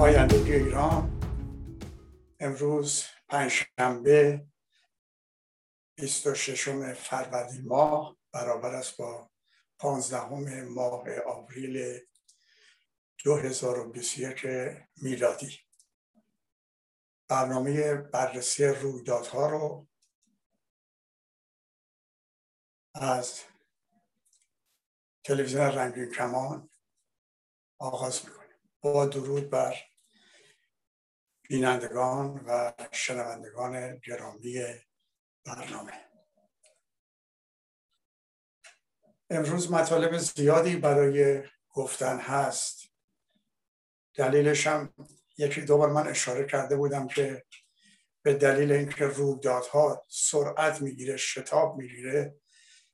پایندگی ایران امروز پنجشنبه 26 فروردین ماه برابر است با 15 ماه آوریل 2021 میلادی. برنامه بررسی رویدادها رو از تلویزیون رنگین کمان آغاز می‌کنیم. با درود بر بینندگان و شنوندگان گرامی برنامه. امروز مطالب زیادی برای گفتن هست. دلیلش هم یکی دو بار من اشاره کرده بودم که به دلیل اینکه رویدادها سرعت می‌گیره شتاب می‌گیره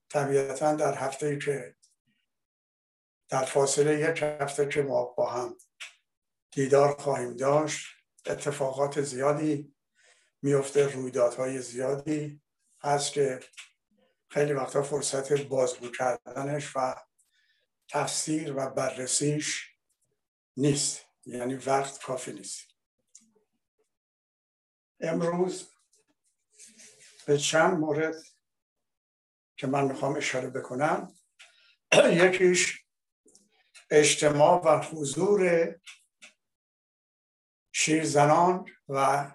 طبیعتا در هفته که در فاصله یک هفته که ما با هم دیدار خواهیم داشت اتفاقات زیادی میفته رویدادهای زیادی هست که خیلی وقتا فرصت بازگو کردنش و تفسیر و بررسیش نیست. یعنی وقت کافی نیست. امروز به چند مورد که من می‌خوام اشاره بکنم. یکیش اجتماع و حضور شیرزنان و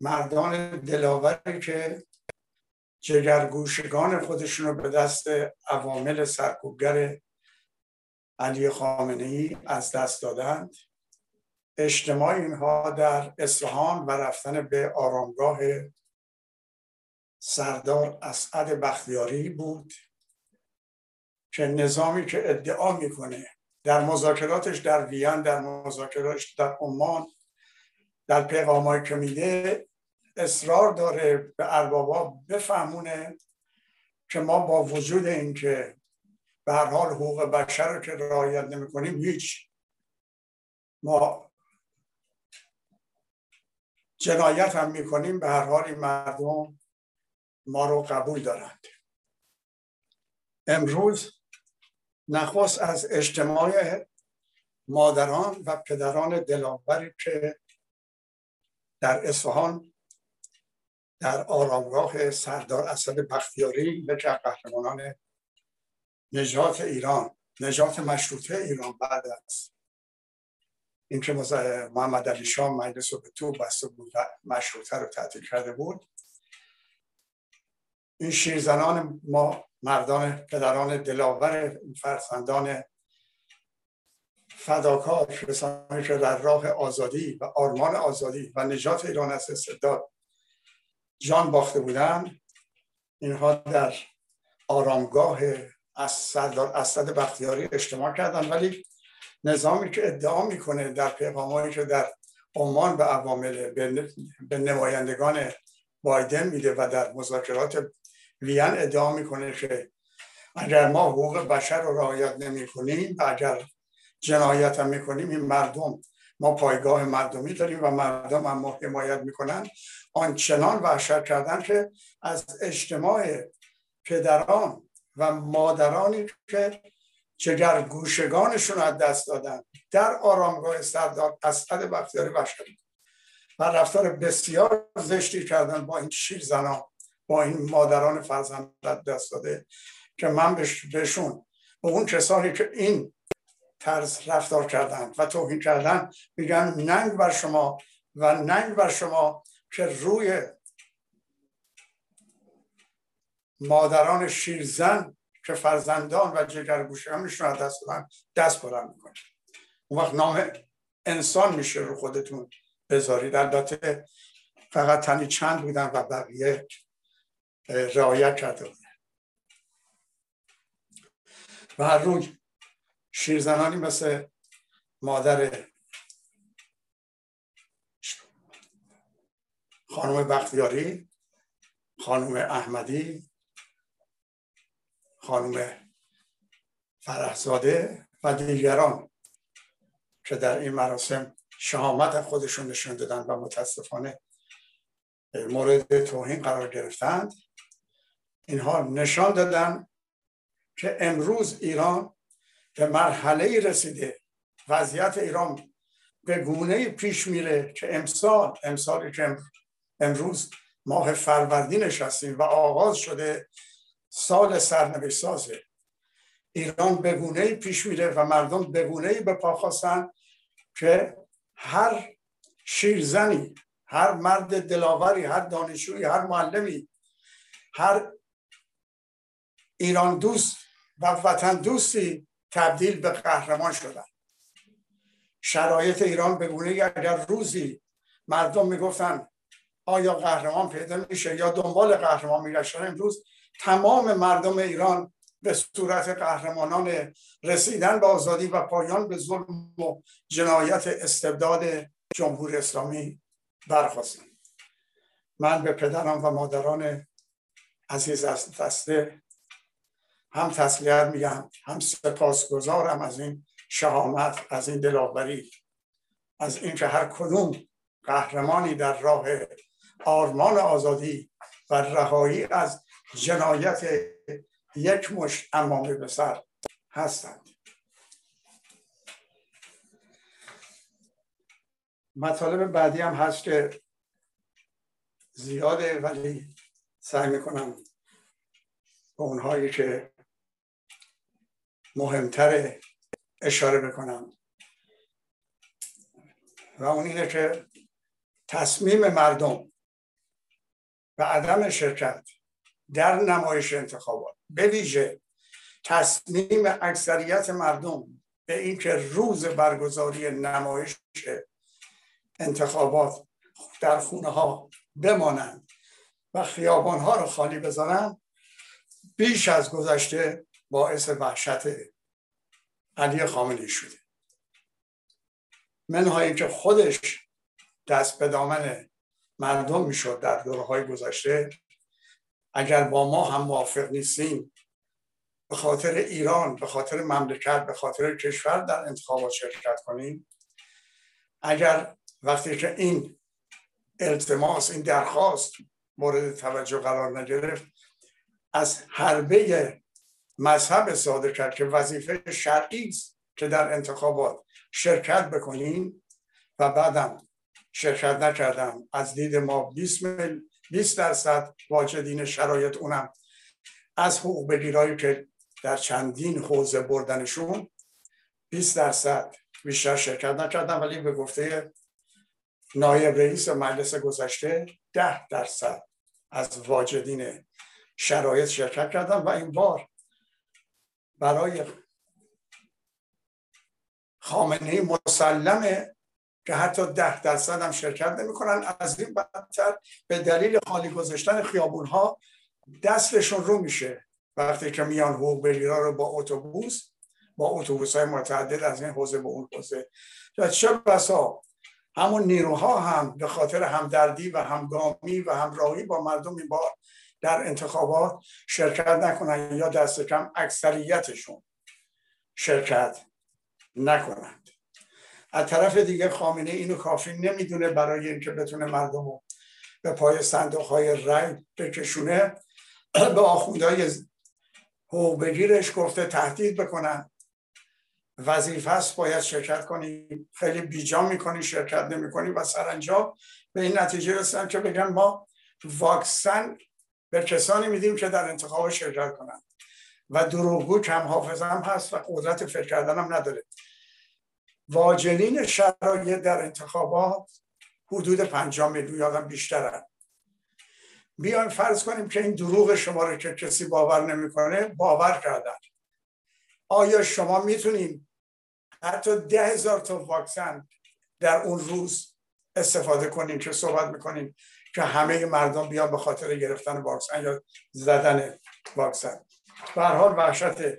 مردان دلاوری که جگرگوشگان خودشون رو به دست عوامل سرکوبگر علی خامنه ای از دست دادند. اجتماع اینها در اصفهان و رفتن به آرامگاه سردار اسعد بختیاری بود که نظامی که ادعا می‌کنه در مذاکراتش در وین در مذاکراتش در عمان در پیغامایی که میده اصرار داره به اربابا بفهمونه که ما با وجود اینکه به هر حال حقوق بشر رو که رعایت نمی‌کنیم هیچ. ما جنایت هم می‌کنیم به هر حال این مردم ما رو قبول دارند. امروز نخواست از اجتماع مادران و پدران دلاوری که در اصفهان در آرامگاه سردار اسد بختیاری یکی از قهرمانان نجات ایران نجات مشروطه ایران بعد از اینکه محمد علی شاه مجلس رو به تو بسته بود مشروطه رو تعطیل کرده بود. این شیرزنان ما مردان پدران دلاور فرزندان فداکار کسانی که در راه آزادی و آرمان آزادی و نجات ایران از استبداد جان باخته بودند. اینها در آرامگاه از سردار اسد بختیاری اجتماع کردن ولی نظامی که ادعا می‌کنه در پیغامایی که در عمان به عوامل به نمایندگان بایدن میده و در مذاکرات وین ادعا می‌کنه که اگر ما حقوق بشر رو رعایت نمی کنیم و اگر جنایت هم می‌کنیم این مردم. ما پایگاه مردمی داریم و مردم هم ما حمایت می‌کنن. آنچنان وحشت کردن که از اجتماع پدران و مادرانی که جگر گوشگانشون از دست دادن در آرامگاه سردار اسد بختیاری وحشت و رفتار بسیار زشتی کردن با این شیر زنان با این مادران فرزندت دست داده که من بهشون به اون کسانی که این طرز رفتار کردن و توهین کردن. میگن ننگ بر شما و ننگ بر شما که روی مادران شیرزن که فرزندان و جگرگوشیانشون از دست دادن دست بلند می‌کنه اون وقت نام انسان میشه رو خودتون بذارید. البته فقط تنی چند بودن و بقیه رعایت کرده بودن. و هر روی شیرزنانی مثل مادر خانم بختیاری خانم احمدی خانم فرحزاده و دیگران که در این مراسم شهامت خودشون نشون دادن و متاسفانه مورد توهین قرار گرفتند. اینها نشان دادن که امروز ایران به مرحله رسیده. وضعیت ایران به گونه پیش میره که امسال امسالی که امروز ماه فروردین نشستیم و آغاز شده سال سرنوشت سازه ایران به گونه پیش میره و مردم به گونه به پا خواستن که هر شیرزنی هر مرد دلاوری هر دانشجویی هر معلمی هر ایران دوست و وطن دوستی تبدیل به قهرمان شدن. شرایط ایران به گونه اگر روزی مردم می‌گفتن آیا قهرمان پیدا میشه یا دنبال قهرمان میگشتن امروز تمام مردم ایران به صورت قهرمانان رسیدن به آزادی و پایان به ظلم و جنایت استبداد جمهوری اسلامی برخواستن من به پدران و مادران عزیز از دسته هم تسلیت میگم هم سپاسگزارم از این شهامت از این دلاوری از اینکه هر کدوم قهرمانی در راه آرمان آزادی و رهایی از جنایت یک مش امامه به سر هستند. مطالب بعدی هم هست که زیاده ولی سعی می‌کنم به اونهایی که مهمتر اشاره بکنم. و اون اینه که تصمیم مردم و عدم شرکت در نمایش انتخابات به ویژه تصمیم اکثریت مردم به اینکه روز برگزاری نمایش انتخابات در خونه ها بمانند و خیابان ها رو خالی بذارن بیش از گذشته باعث وحشت علی خامنه‌ای شده. منهای که خودش دست به دامن مردم می‌شد در دوره های گذشته اگر با ما هم موافق نیستیم به خاطر ایران به خاطر مملکت به خاطر کشور در انتخابات شرکت کنیم. اگر وقتی که این التماس این درخواست مورد توجه قرار نگرفت از حربه مذهب صادر کرد که وظیفه شرعی است که در انتخابات شرکت بکنیم و بعدم شرکت نکردم. از دید ما 20 مل 20 درصد واجدین شرایط اونم از حقوق بگیرایی که در چندین حوزه بردنشون 20 درصد بیشتر شرکت نکردم ولی به گفته نایب رئیس مجلس گذشته ده درصد از واجدین شرایط شرکت کردم و این بار برای خامنه مسلمه که حتی ده درصد هم شرکت نمی‌کنن. از این بدتر به دلیل خالی گذاشتن خیابون ها دستشون رو میشه. وقتی که میان حقوق بگیرا رو با اتوبوس با اتوبوس های متعدد از این حوزه به اون حوزه. چه بسا همون نیروها هم به خاطر همدردی و همگامی و همراهی با مردم این بار در انتخابات شرکت نکنن یا دست کم اکثریتشون شرکت نکنند. از طرف دیگه خامنه اینو کافی نمی‌دونه برای اینکه بتونه مردم رو به پای صندوق های رای بکشونه به آخوندهای حقوق بگیرش گفته تهدید بکنن. وظیفه است باید شرکت کنی. خیلی بیجا می‌کنی شرکت نمی‌کنی و سرانجام به این نتیجه رسیدن که بگن ما واکسن به کسانی میدیم که در انتخاب شرکت کنند. و دروغگو کم حافظه هم هست و قدرت فکر کردن هم نداره. واجنین شرایط در انتخابات حدود پنجاه میلیون یادم بیشترن بیایم فرض کنیم که این دروغ شما رو که کسی باور نمی‌کنه باور کردن. آیا شما می‌تونید حتی ده هزار تا واکسن در اون روز استفاده کنیم که صحبت می‌کنیم؟ که همه مردم بیان به خاطر گرفتن واکسن یا زدن واکسن. به حال وحشت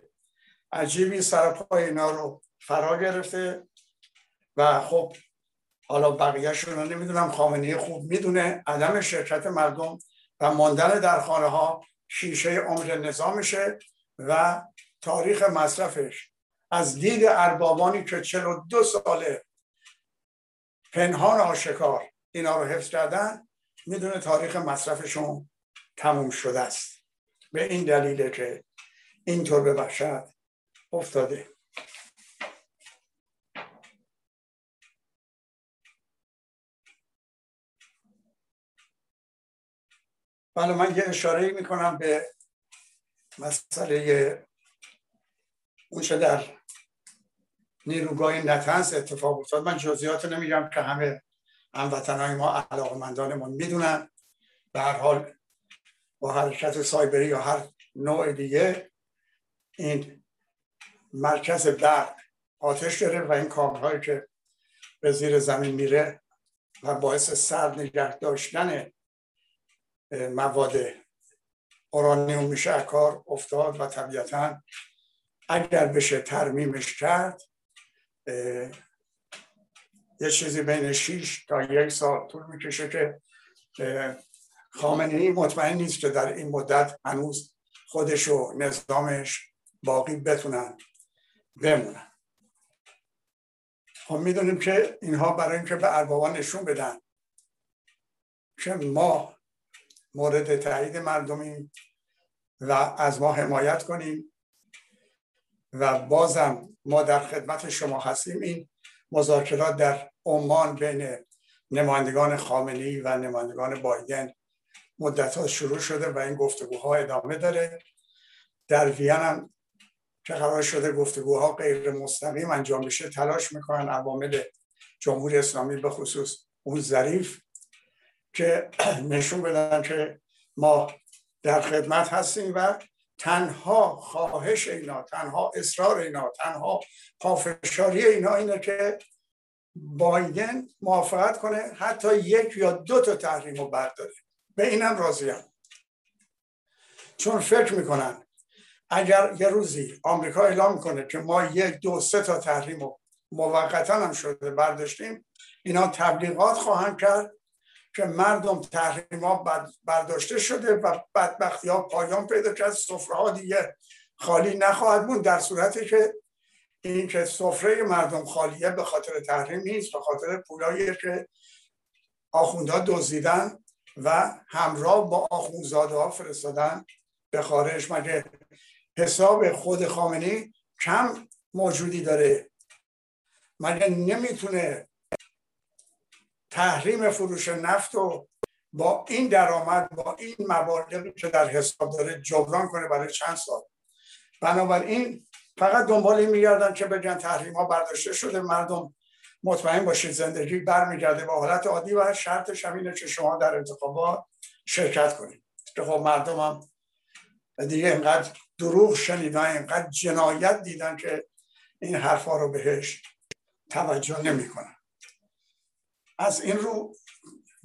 عجیبی سرپای اینا رو فرا گرفته و خب حالا بقیهشون رو نمی‌دونم خامنه خوب می‌دونه. عدم شرکت مردم و ماندن در خانه ها شیشه عمر نظامشه و تاریخ مصرفش. از دید اربابانی که 42 ساله پنهان آشکار اینا رو حفظ کردن می‌دونه تاریخ مصرفشون تموم شده است. به این دلیل که اینطور به وحشت افتاده. بله من یه اشاره می‌کنم به مسئله اون در نیروگاه نتنس اتفاق افتاد. من جزئیات نمیگم که همه هموطنهای ما علاقمندانمون می‌دونن. به هر حال با حرکت سایبری یا هر نوع دیگه این مرکز برق آتش داره و این کابلهایی که به زیر زمین میره و باعث سرد نگه داشتن مواد اورانیوم میشه کار افتاد و طبیعتا اگر بشه ترمیمش کرد یه چیزی بین 6 تا یک سال طول می‌کشه که خامنه ای مطمئن نیست که در این مدت هنوز خودش و نظامش باقی بتونن بمونن. خب می‌دونیم که اینها برای اینکه به اربابان نشون بدن که ما مورد تایید مردمی و از ما حمایت کنیم و بازم ما در خدمت شما هستیم. این مذاکرات در عمان بین نمایندگان خامنی و نمایندگان بایدن مدت ها شروع شده و این گفتگوها ادامه داره. در وین هم که قرار شده گفتگوها غیر مستقیم انجام بشه تلاش می‌کنن عوامل جمهوری اسلامی به خصوص اون ظریف که نشون بدن که ما در خدمت هستیم و تنها خواهش اینا تنها اصرار اینا تنها پافشاری اینا اینه که بایدن موافقت کنه حتی یک یا دو تا تحریم رو برداره. به اینم راضیم چون فکر می‌کنن اگر یه روزی آمریکا اعلام کنه که ما یک دو سه تا تحریم رو موقتا هم شده برداشتیم اینا تبلیغات خواهند کرد که مردم تحریما برداشته شده و بدبختی ها پایان پیدا کرد سفره ها دیگه خالی نخواهد بود در صورتی که این که سفره مردم خالیه به خاطر تحریم نیست به خاطر پولایی که آخوندها دزدیدن و همراه با آخوندزاده ها فرستادن به خارج. مگه حساب خود خامنی کم موجودی داره؟ مگه نمی‌تونه تحریم فروش نفت و با این درآمد با این مبالغی که در حساب داره جبران کنه برای چند سال؟ بنابراین فقط دنبال این میگردن که بگن تحریم ها برداشته شده مردم مطمئن باشید زندگی برمیگرده. به حالت عادی و شرطش هم اینه که شما در انتخابات شرکت کنید. که خب مردم هم دیگه اینقدر دروغ شنیدن اینقدر جنایت دیدن که این حرفا رو بهش توجه نمی‌کنن. از این رو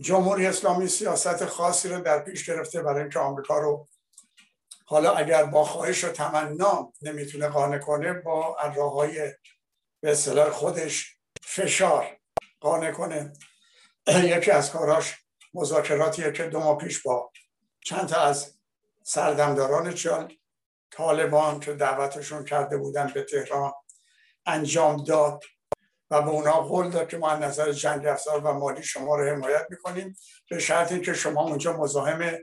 جمهوری اسلامی سیاست خاصی رو در پیش گرفته برای اینکه آمریکا رو حالا اگر با خواهش و تمنا نمی‌تونه قانع کنه با راه های به اصطلاح خودش فشار قانع کنه. یکی از کاراش مذاکراتیه که دو ماه پیش با چند تا از سردمداران چال طالبان که دعوتشون کرده بودن به تهران انجام داد و به اونا قول داد که ما از نظر جنگ افزار و مالی شما رو حمایت می‌کنیم به شرطی که شما اونجا مزاحم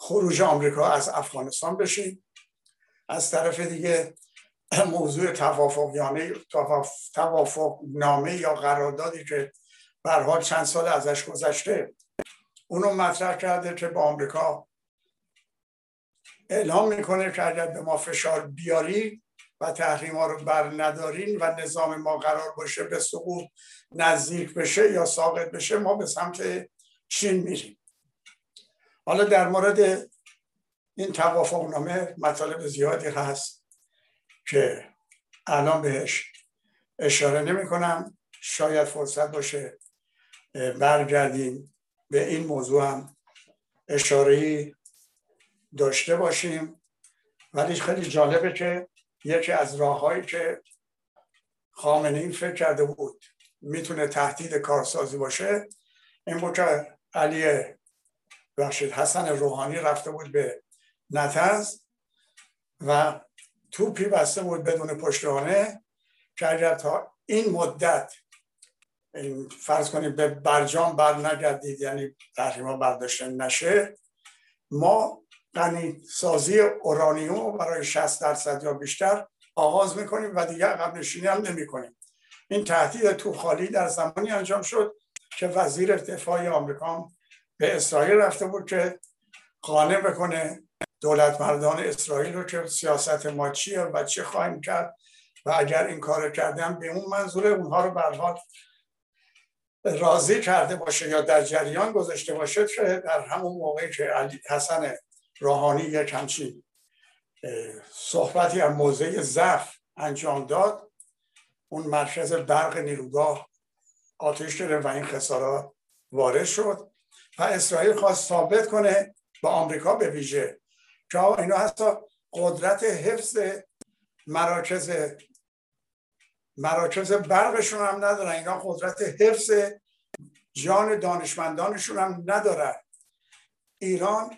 خروج آمریکا از افغانستان بشید از طرف دیگه موضوع توافق یعنی توافق نامه یا قراردادی که حال چند سال ازش گذشته اونو مطرح کرده که به آمریکا اعلام می‌کنه که اگر به ما فشار بیاری و تحریم ها رو بر ندارین و نظام ما قرار باشه به سقوط نزدیک بشه یا ساقط بشه ما به سمت چین میریم. حالا در مورد این توافق نامه مطالب زیادی هست که الان بهش اشاره نمی کنم. شاید فرصت باشه برگردیم به این موضوع هم اشاره داشته باشیم. ولی خیلی جالبه که یکی از راههایی که خامنه این فکر کرده بود می‌تونه تهدید کارسازی باشه این بود که علی بخشید حسن روحانی رفته بود به نتنز و توپی بسته بود بدون پشتوانه که اگر تا این مدت فرض کنید به برجام بر نگردید یعنی تحریما برداشته نشه ما غنی سازی اورانیوم برای 60 درصد یا بیشتر آغاز می‌کنیم و دیگه عقب نشینی هم نمی کنیم این تهدید تو خالی در زمانی انجام شد که وزیر دفاع آمریکا به اسرائیل رفته بود که قانع بکنه دولت مردان اسرائیل رو که سیاست ما چیه و چه خواهیم کرد و اگر این کار کردن به اون منظوره اونها رو برحال راضی کرده باشه یا در جریان گذاشته باشه که در همون موقعی که علی حسن روحانی یک همچین صحبتی از موضع ضعف انجام داد اون مرکز برق نیروگاه آتش گرفت و این خسارات وارد شد. اسرائیل خواست ثابت کنه با آمریکا به ویژه. که اینا حتی قدرت حفظ مراکز مراکز برقشون هم ندارن. اینا قدرت حفظ جان دانشمندانشون هم ندارن. ایران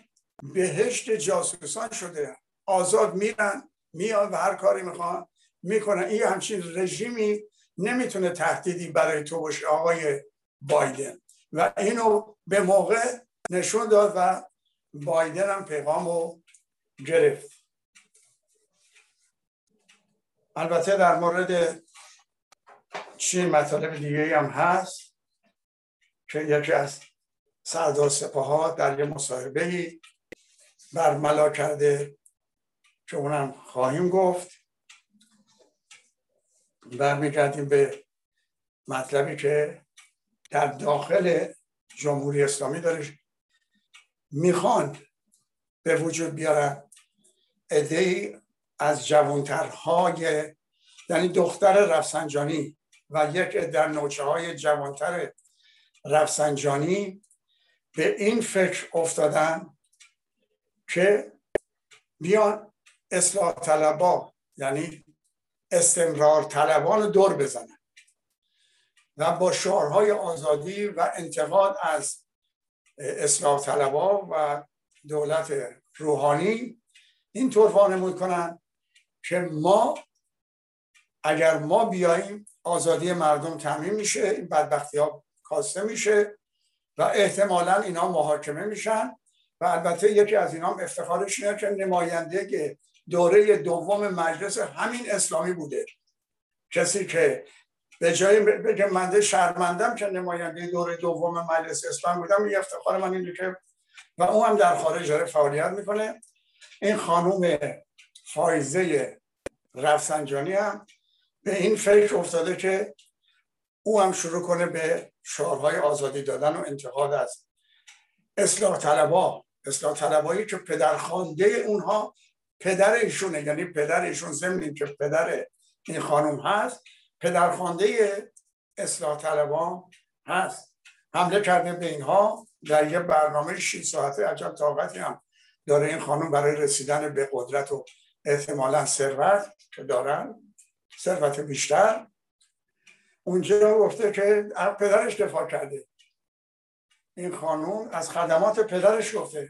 بهشت جاسوسان شده. آزاد میرن میان و هر کاری می‌خوان می‌کنن. این همچین رژیمی نمی‌تونه تهدیدی برای تو باشه آقای بایدن. و اینو به موقع نشون داد و بایدن هم پیغام رو گرفت. البته در مورد چین مطالب دیگه هم هست که یکی از سردار سپاه در یه مصاحبه برملا کرده که اونم خواهیم گفت. برمیگردیم به مطلبی که در داخل جمهوری اسلامی داره می‌خوان به وجود بیارن. ادهی از جوانترهای یعنی دختر رفسنجانی و یک در نوچه های جوانتر رفسنجانی به این فکر افتادن که بیان اصلاح طلبا یعنی استمرار طلبان دور بزنن. و با شعارهای آزادی و انتقاد از اصلاح طلبا و دولت روحانی اینطور وانمود کنن که ما اگر ما بیاییم آزادی مردم تعمین میشه این بدبختی ها کاسته میشه و احتمالا اینا محاکمه میشن و البته یکی از اینا افتخارش اینه که نماینده دوره دوم مجلس همین اسلامی بوده. کسی که به جای بگه منده شرمندم که نماینده دوره دوم مجلس اسلام بودم این افتخار من اینه که و اون هم در خارج داره فعالیت می‌کنه. این خانوم فایزه رفسنجانی هم به این فکر افتاده که او هم شروع کنه به شعارهای آزادی دادن و انتقاد از اصلاح طلبا. اصلاح طلبایی که پدرخوانده اونها پدر ایشونه. یعنی پدر ایشون زمین که پدر این خانم هست. پدرخوانده اصلاح طلبان هست. حمله کرده به اینها. در یه برنامه 6 ساعته عجب طاقتی هم داره این خانم برای رسیدن به قدرت و احتمالا ثروت که دارن ثروت بیشتر. اونجا گفته که پدرش دفاع کرده. این خانوم از خدمات پدرش گفته.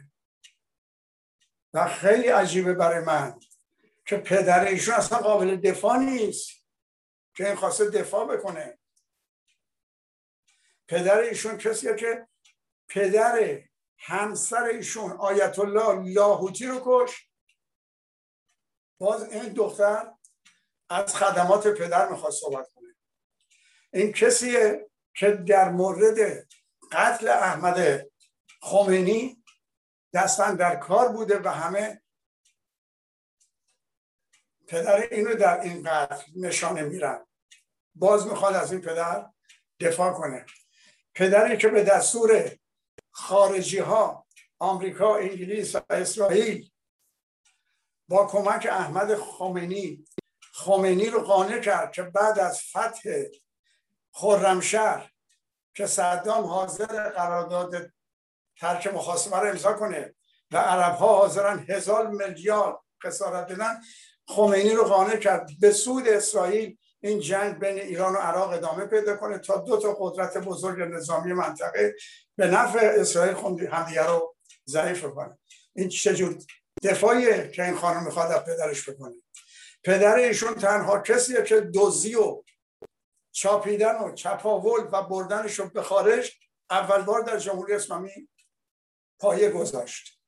و خیلی عجیبه برای من که پدر ایشون اصلا قابل دفاع نیست. که این خواسته دفاع بکنه. پدر ایشون کسیه که پدر همسر ایشون آیت الله لاهوتی رو کش باز این دختر از خدمات پدر می‌خواد صحبت کنه. این کسیه که در مورد قتل احمد خمینی دستن در کار بوده و همه پدر اینو در این قتل نشانه میرن. باز می‌خواد از این پدر دفاع کنه. پدری که به دستور خارجی ها آمریکا انگلیس و اسرائیل با کمک احمد خمینی خمینی رو قانع کرد که بعد از فتح خرمشهر که صدام حاضر قرارداد ترک محاسبه رو امضا کنه و عرب ها حاضرن هزار میلیارد خسارت بدن خمینی رو قانع کرد. به سود اسرائیل این جنگ بین ایران و عراق ادامه پیدا کنه تا دو تا قدرت بزرگ نظامی منطقه به نفع اسرائیل همدیگه رو ضعیف کنه این چجور دفاعی که این خانم می‌خواد از پدرش بکنه. پدر ایشون تنها کسیه که دوزی و چاپیدن و چپاول و بردنش رو به خارج اول بار در جمهوری اسلامی پایه گذاشت.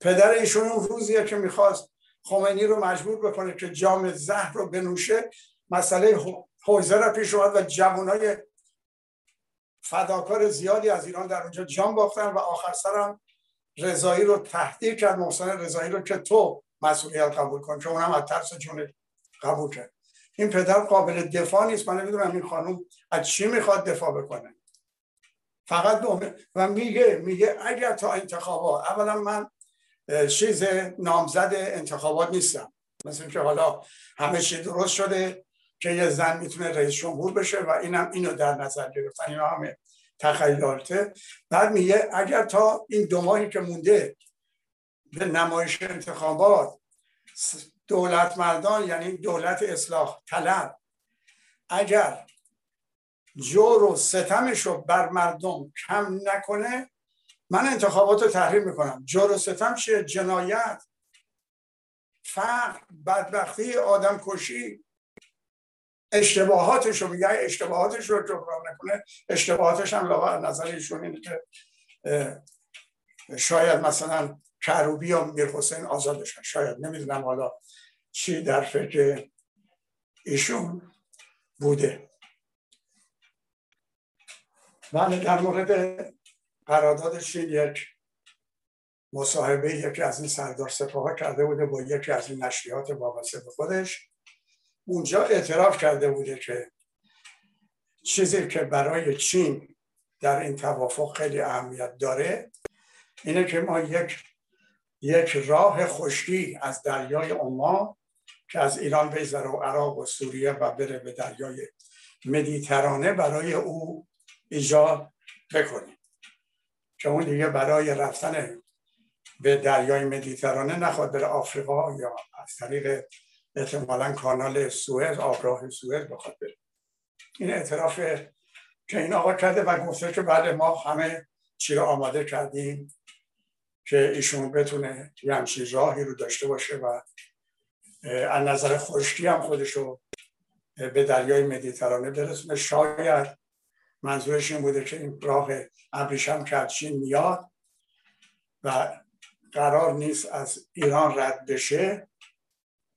پدر ایشون اون روزیه که می‌خواست خمینی رو مجبور بکنه که جام زهر رو بنوشه. مسئله حوزه را پیش اومد و جوانای فداکار زیادی از ایران در اونجا جام باختن و آخر سرم رضایی رو تهدید کرد. محسن رضایی رو که تو مسئولیت قبول کن که اونم از ترس جون قبول کرد. این پدر قابل دفاع نیست. من نمی‌دونم این خانم از چی می‌خواد دفاع بکنه. فقط دومه و میگه میگه اگر تا انتخابات اولا من چیز نامزد انتخابات نیستم. مثل که حالا همه چی درست شده که یه زن می‌تونه رئیس جمهور بشه و اینم اینو در نظر گرفتن. اینا همه تخیلاته بعد میگه اگر تا این دو ماهی که مونده به نمایش انتخابات دولت مردان یعنی دولت اصلاح طلب اگر جور و ستمش رو بر مردم کم نکنه من انتخابات رو تحریم می‌کنم. جور ستم چیه؟ جنایت فقر بدبختی آدم کشی اشتباهاتش رو میگه اشتباهاتش رو جبران نکنه اشتباهاتش هم لاغر نظر ایشون اینه که شاید مثلا کروبی یا میر حسین آزادشن شاید نمی‌دونم حالا چی در فکر ایشون بوده. بله در مورد قرارداد چین یک مصاحبه یکی از این سردار سپاه کرده بوده با یکی از این نشریات وابسته به خودش. اونجا اعتراف کرده بوده که چیزی که برای چین در این توافق خیلی اهمیت داره اینه که ما یک یک راه خشکی از دریای عمان که از ایران بگذره و عراق و سوریه و بره به دریای مدیترانه برای او ایجاد بکنیم. که اون دیگه برای رفتن به دریای مدیترانه نخواد بره آفریقا یا از طریق احتمالا کانال سوئز آبراه سوئز بخواد بره. این اعتراف که این آقا کرده و گفته که بله ما همه چی رو آماده کردیم که ایشون بتونه یه همچین راهی رو داشته باشه و از نظر خشکی هم خودشو به دریای مدیترانه برسونه. شاید منظورش این بوده که این راه ابریشم کردچین میاد و قرار نیست از ایران رد بشه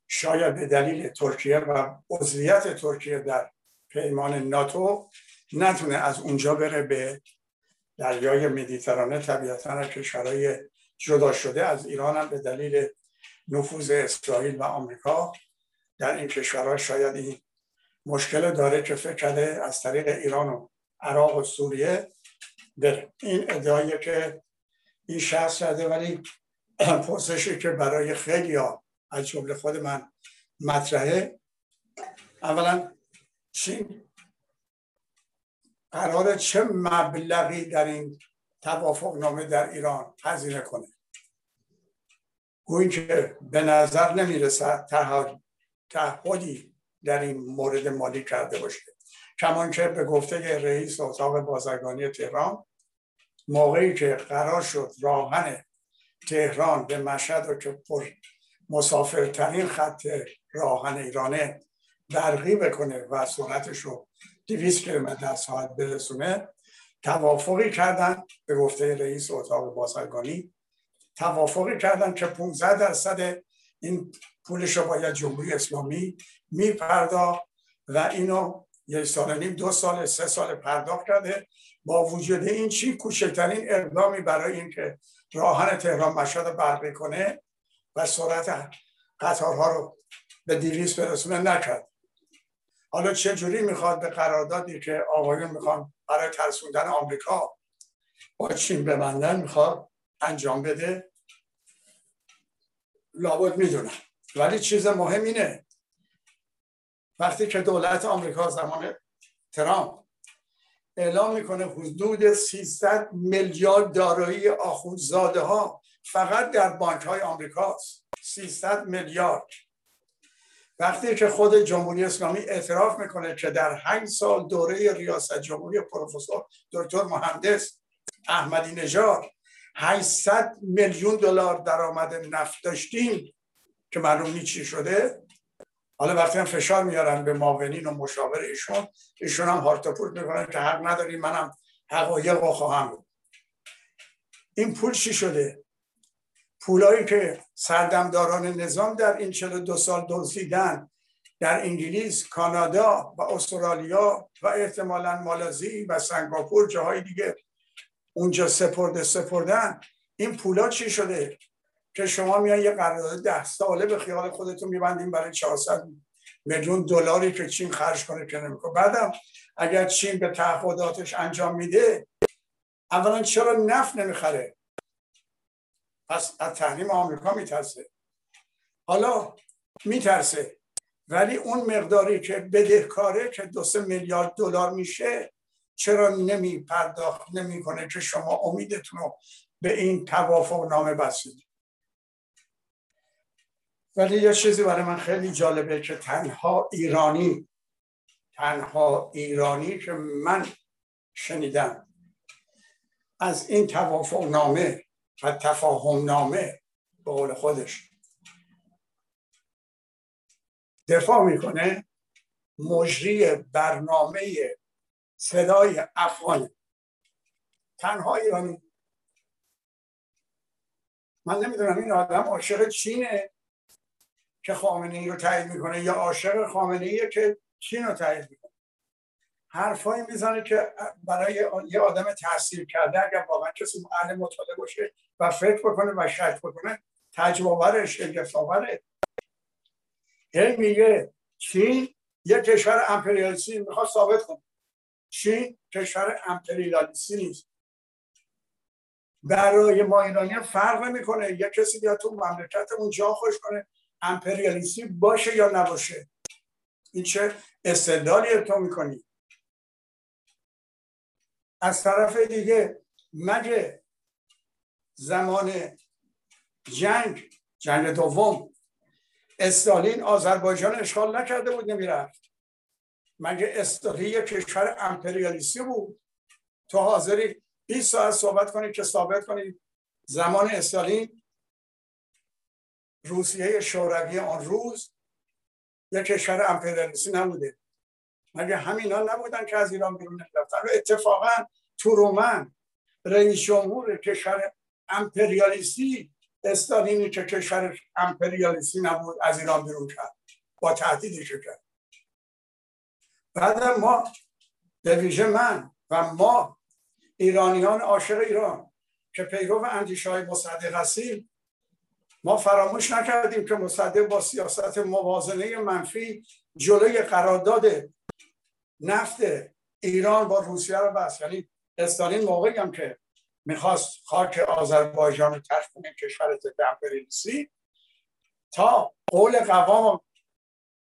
شاید به دلیل ترکیه و عضویت ترکیه در پیمان ناتو نتونه از اونجا بره به دریای مدیترانه. طبیعتا کشورهای جدا شده از ایران هم به دلیل نفوذ اسرائیل و آمریکا در این کشورها شاید این مشکل داره که فکر کرده از طریق ایران و عراق و سوریه بره این ادعایی که این شخص کرده ولی پرسشی که برای خیلی ها از جمله خود من مطرحه. اولا چین قرار چه مبلغی در این توافق نامه در ایران هزینه کنه؟ گویی که به نظر نمی‌رسد تعهدی در این مورد مالی کرده باشه. کمان که به گفته رئیس اتاق بازرگانی تهران موقعی که قرار شد راهن تهران به مشهد رو که پر مسافرترین خط راهن ایرانه برقی بکنه و سرعتش رو 200 کیلومتر در ساعت برسونه توافقی کردن به گفته رئیس اتاق بازرگانی. توافقی کردن که 15 درصد این پولش رو باید جمهوری اسلامی میپرداخت و اینو یک سال نیم دو سال سه سال پرداخت کرده. با وجود این چی؟ کوچکترین اقدامی برای اینکه راهن تهران مشهد برقی کنه و سرعت قطارها رو به دیویس برسونه نکرد. حالا چه جوری می‌خواد به قراردادی که آقایون می‌خوان برای ترسوندن آمریکا با چین ببندن می‌خواد انجام بده؟ لابد می‌دونم. ولی چیز مهم اینه وقتی که دولت آمریکا زمان ترامپ اعلام می‌کنه حدود 300 میلیارد دارایی آخوندزاده ها فقط در بانک های آمریکاست 300 میلیارد. وقتی که خود جمهوری اسلامی اعتراف می‌کنه که در 8 سال دوره ریاست جمهوری پروفسور دکتر مهندس احمدی نژاد 800 میلیون دلار درآمد نفت داشتیم که معلوم چی شده حالا وقتی هم فشار میارن به معاونین و مشاور ایشون ایشون هم هارتاپورت می‌کنن که حق نداری منم حقایق رو خواهم بود. این پول چی شده؟ پولایی که سردمداران نظام در این 42 سال دزدیدن در انگلیس، کانادا و استرالیا و احتمالا مالزی و سنگاپور جاهای دیگه اونجا سپرده سپردن. این پولا چی شده؟ که شما میان یه قرارداد ده ساله به خیال خودتون میبندیم برای 400 میلیون دلاری که چین خرج کنه که نمی‌کنه. بعدم اگر چین به تعهداتش انجام میده اولا چرا نفت نمی‌خره؟ پس از تحریم آمریکا میترسه. حالا میترسه. ولی اون مقداری که بدهکاره که دو سه میلیارد دلار میشه چرا نمی پرداخت نمی‌کنه که شما امیدتون رو به این توافق نامه بسید ولی یه چیزی برای من خیلی جالبه که تنها ایرانی تنها ایرانی که من شنیدم از این توافق نامه و تفاهم نامه به قول خودش دفاع می‌کنه مجری برنامه صدای افغان. تنها ایرانی. من نمی‌دونم این آدم عاشق چینه. که خامنه ای رو تایید می‌کنه یا عاشق خامنه ایه که چین رو تایید می‌کنه. حرفایی می‌زنه که برای یه آدم تحصیل کرده اگر واقعا کسی اهل مطالعه باشه و فکر بکنه و شک بکنه تجربه شگفت آوره این میگه چین یه کشور امپریالیستی می‌خواد ثابت کنه. چین کشور امپریالیستی نیست. برای ما ایرانی فرق نمی‌کنه. یه کسی بیاد تو مملکتمون جا خوش کنه. امپریالیستی باشه یا نباشه؟ این چه استدلالی تو می‌کنی؟ از طرف دیگه مگه زمان جنگ جنگ دوم استالین آذربایجان اشغال نکرده بود نمی‌رفت. مگه استالین یک کشور امپریالیستی بود؟ تو حاضری 20 ساعت صحبت کنید که ثابت کنید زمان استالین روسیه شوروی آن روز یک کشور امپریالیستی نبوده. مگه همینا نبودن که از ایران بیرون رفتن و اتفاقا ترومن رئیس جمهور کشور امپریالیستی استالینی که کشور امپریالیستی نبود از ایران بیرون کرد با تهدیدش کرد. بعد ما به من و ما ایرانیان عاشق ایران که پیرو اندیشه های مصدق هستیم ما فراموش نکردیم که مصدق با سیاست موازنه منفی جلوی قرارداد نفت ایران با روسیه رو بست. یعنی استالین موقعی هم که می‌خواست خاک آذربایجان رو ترک کنه کشور امپریالیستی تا قول قوام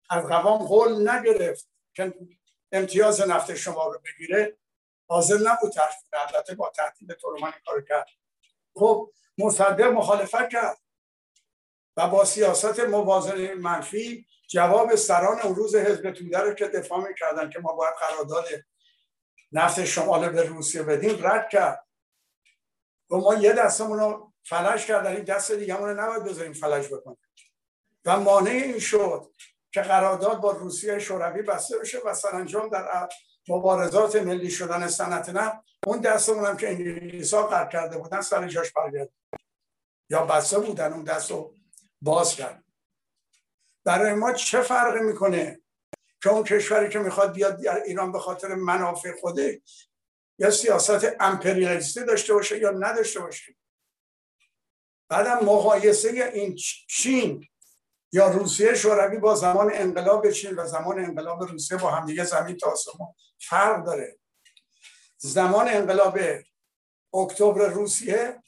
از قوام قول نگرفت که امتیاز نفت شما رو بگیره حاضر نبود ترک کنه البته با تهدید تورمان کار کرد. خب مصدق مخالفت کرد. و با سیاست موازنه منفی جواب سران روز حزب توده رو که دفاع می‌کردن که ما باید قرارداد نفت شمال به روسیه بدیم رد کرد. و ما یه دستمون رو فلش کردن این دست دیگه رو نباید بذاریم فلش بکنیم. و مانع این شد که قرارداد با روسیه شوروی بسته بشه و سرانجام در مبارزات ملی شدن صنعت نه اون دستمون هم که انگلیس ها کرده بودن سر جاش برگرد یا بسته بودن اون دست رو باز کرد. برای ما چه فرق می‌کنه که اون کشوری که می‌خواد بیاد در ایران به خاطر منافع خوده یا سیاست امپریالیستی داشته باشه یا نداشته باشه؟ بعدم مقایسه این چین یا روسیه شوروی با زمان انقلاب چین و زمان انقلاب روسیه با همدیگه زمین تا آسمان فرق داره. زمان انقلاب اکتبر روسیه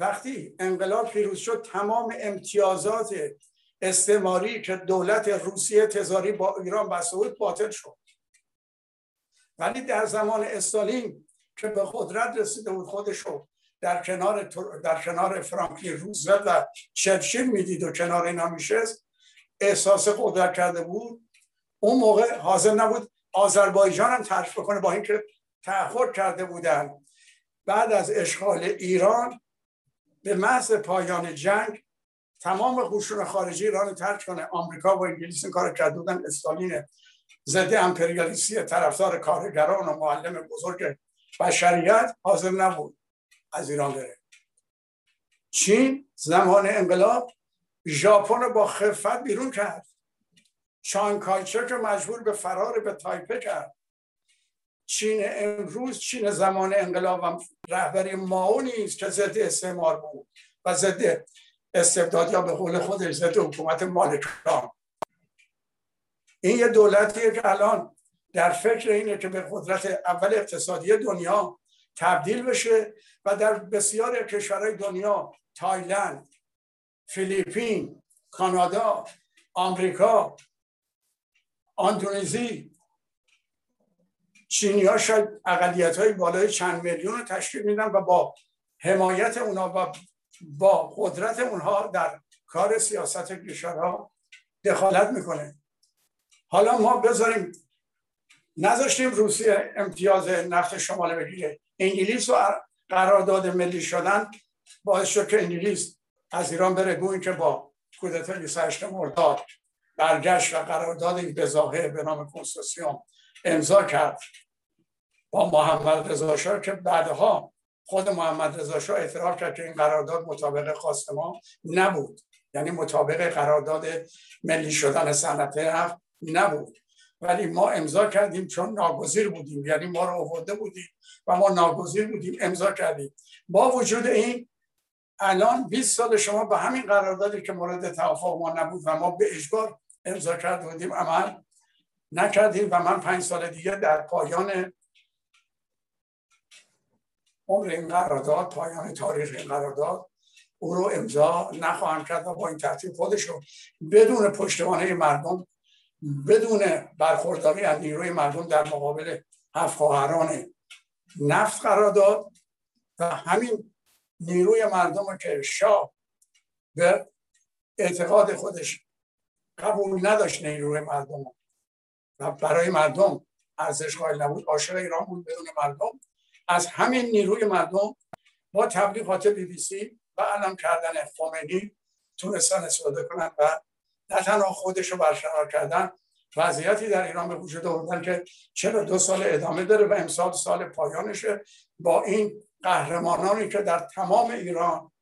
وقتی انقلاب پیروز شد تمام امتیازات استعماری که دولت روسیه تزاری با ایران بسته بود باطل شد. ولی در زمان استالین که به قدرت رسیده بود خودشو در کنار در کنار فرانکلین روزولت و چرچیل می‌دید و کنار اینا میشست احساس قدرت کرده بود. اون موقع حاضر نبود آذربایجان هم ترک بکنه با اینکه تعهد کرده بودن. بعد از اشغال ایران به محض پایان جنگ تمام قشون خارجی ایران ترک کنه. آمریکا و انگلیس این کار کرده بودن استالین ضد امپریالیستی طرفدار کارگران و معلم بزرگ بشریت حاضر نبود از ایران بره. چین زمان انقلاب ژاپن رو با خفت بیرون کرد. چانکایچه که مجبور به فرار به تایپه کرد. چین امروز چین زمان انقلاب رهبری ماو نیست که ضد استعمار بود و ضد استبداد یا به قول خودش ضد حکومت مالکان این یه دولتیه که الان در فکر اینه که به قدرت اول اقتصادی دنیا تبدیل بشه و در بسیار کشورهای دنیا تایلند فیلیپین کانادا آمریکا اندونزی چینی ها شاید اقلیت های بالای چند میلیون رو تشکیل میدن و با حمایت اونا و با قدرت اونها در کار سیاست کشورها دخالت می‌کنه. حالا ما بذاریم نذاشتیم روسیه امتیاز نفت شمال بگیره. انگلیس و قرارداد ملی شدن باعث شد که انگلیس از ایران بره گویی که با کودتای 28 مرداد برگشت و قرارداد بزاهه به نام کنستوسیون امضا کرد. با محمد رضا شاه که بعدها خود محمد رضا شاه اعتراف کرد که این قرارداد مطابق خواست ما نبود. یعنی مطابق قرارداد ملی شدن صنعت نفت نبود. ولی ما امضا کردیم چون ناگزیر بودیم. یعنی ما رو آورده بودیم و ما ناگزیر بودیم امضا کردیم. با وجود این الان 20 سال شما به همین قراردادی که مورد توافق ما نبود و ما به اجبار امضا کرده بودیم عمل نکردیم و من پنج سال دیگه در پایان عمر این قرارداد پایان تاریخ این قرارداد او رو امضا نخواهم کرد و با این ترتیب خودش رو بدون پشتوانه مردم بدون برخورداری از نیروی مردم در مقابل هفت خواهران نفت قرار داد و همین نیروی مردم که شاه به اعتقاد خودش قبول نداشت نیروی مردم و برای مردم ارزش قائل نبود. عاشق ایران بود بدون مردم. از همین نیروی مردم با تبلیغات بی بی سی و علم کردن خمینی تونستن استفاده کنند و نه تنها خودش رو برقرار کردن وضعیتی در ایران به وجود آوردن که چرا دو سال ادامه داره و امسال سال پایانشه. با این قهرمانانی که در تمام ایران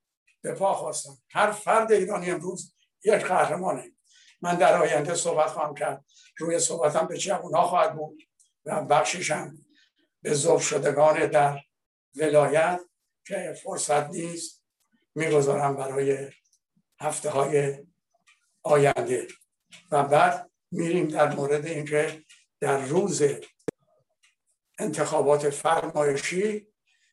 به پا خواستن هر فرد ایرانی امروز یک قهرمانه. من در آینده صحبت خواهم کرد. روی صحبتم به جوانها خواهد بود و بخشیشم به ذوب شدگان در ولایت که فرصت نیست می‌گذارم برای هفته های آینده. و بعد میریم در مورد اینکه در روز انتخابات فرمایشی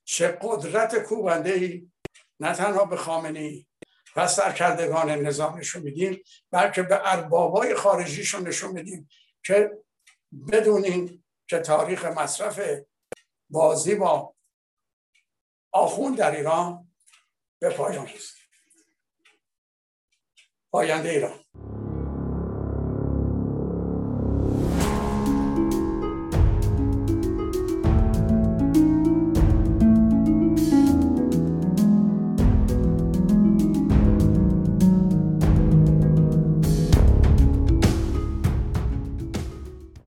چه قدرت کوبنده ای نه تنها به خامنی و سرکردگان نظامشون میدیم بلکه به اربابای خارجیشون نشون میدیم که بدونین که تاریخ مصرف بازی با آخون در ایران به پایان است پاینده ایران.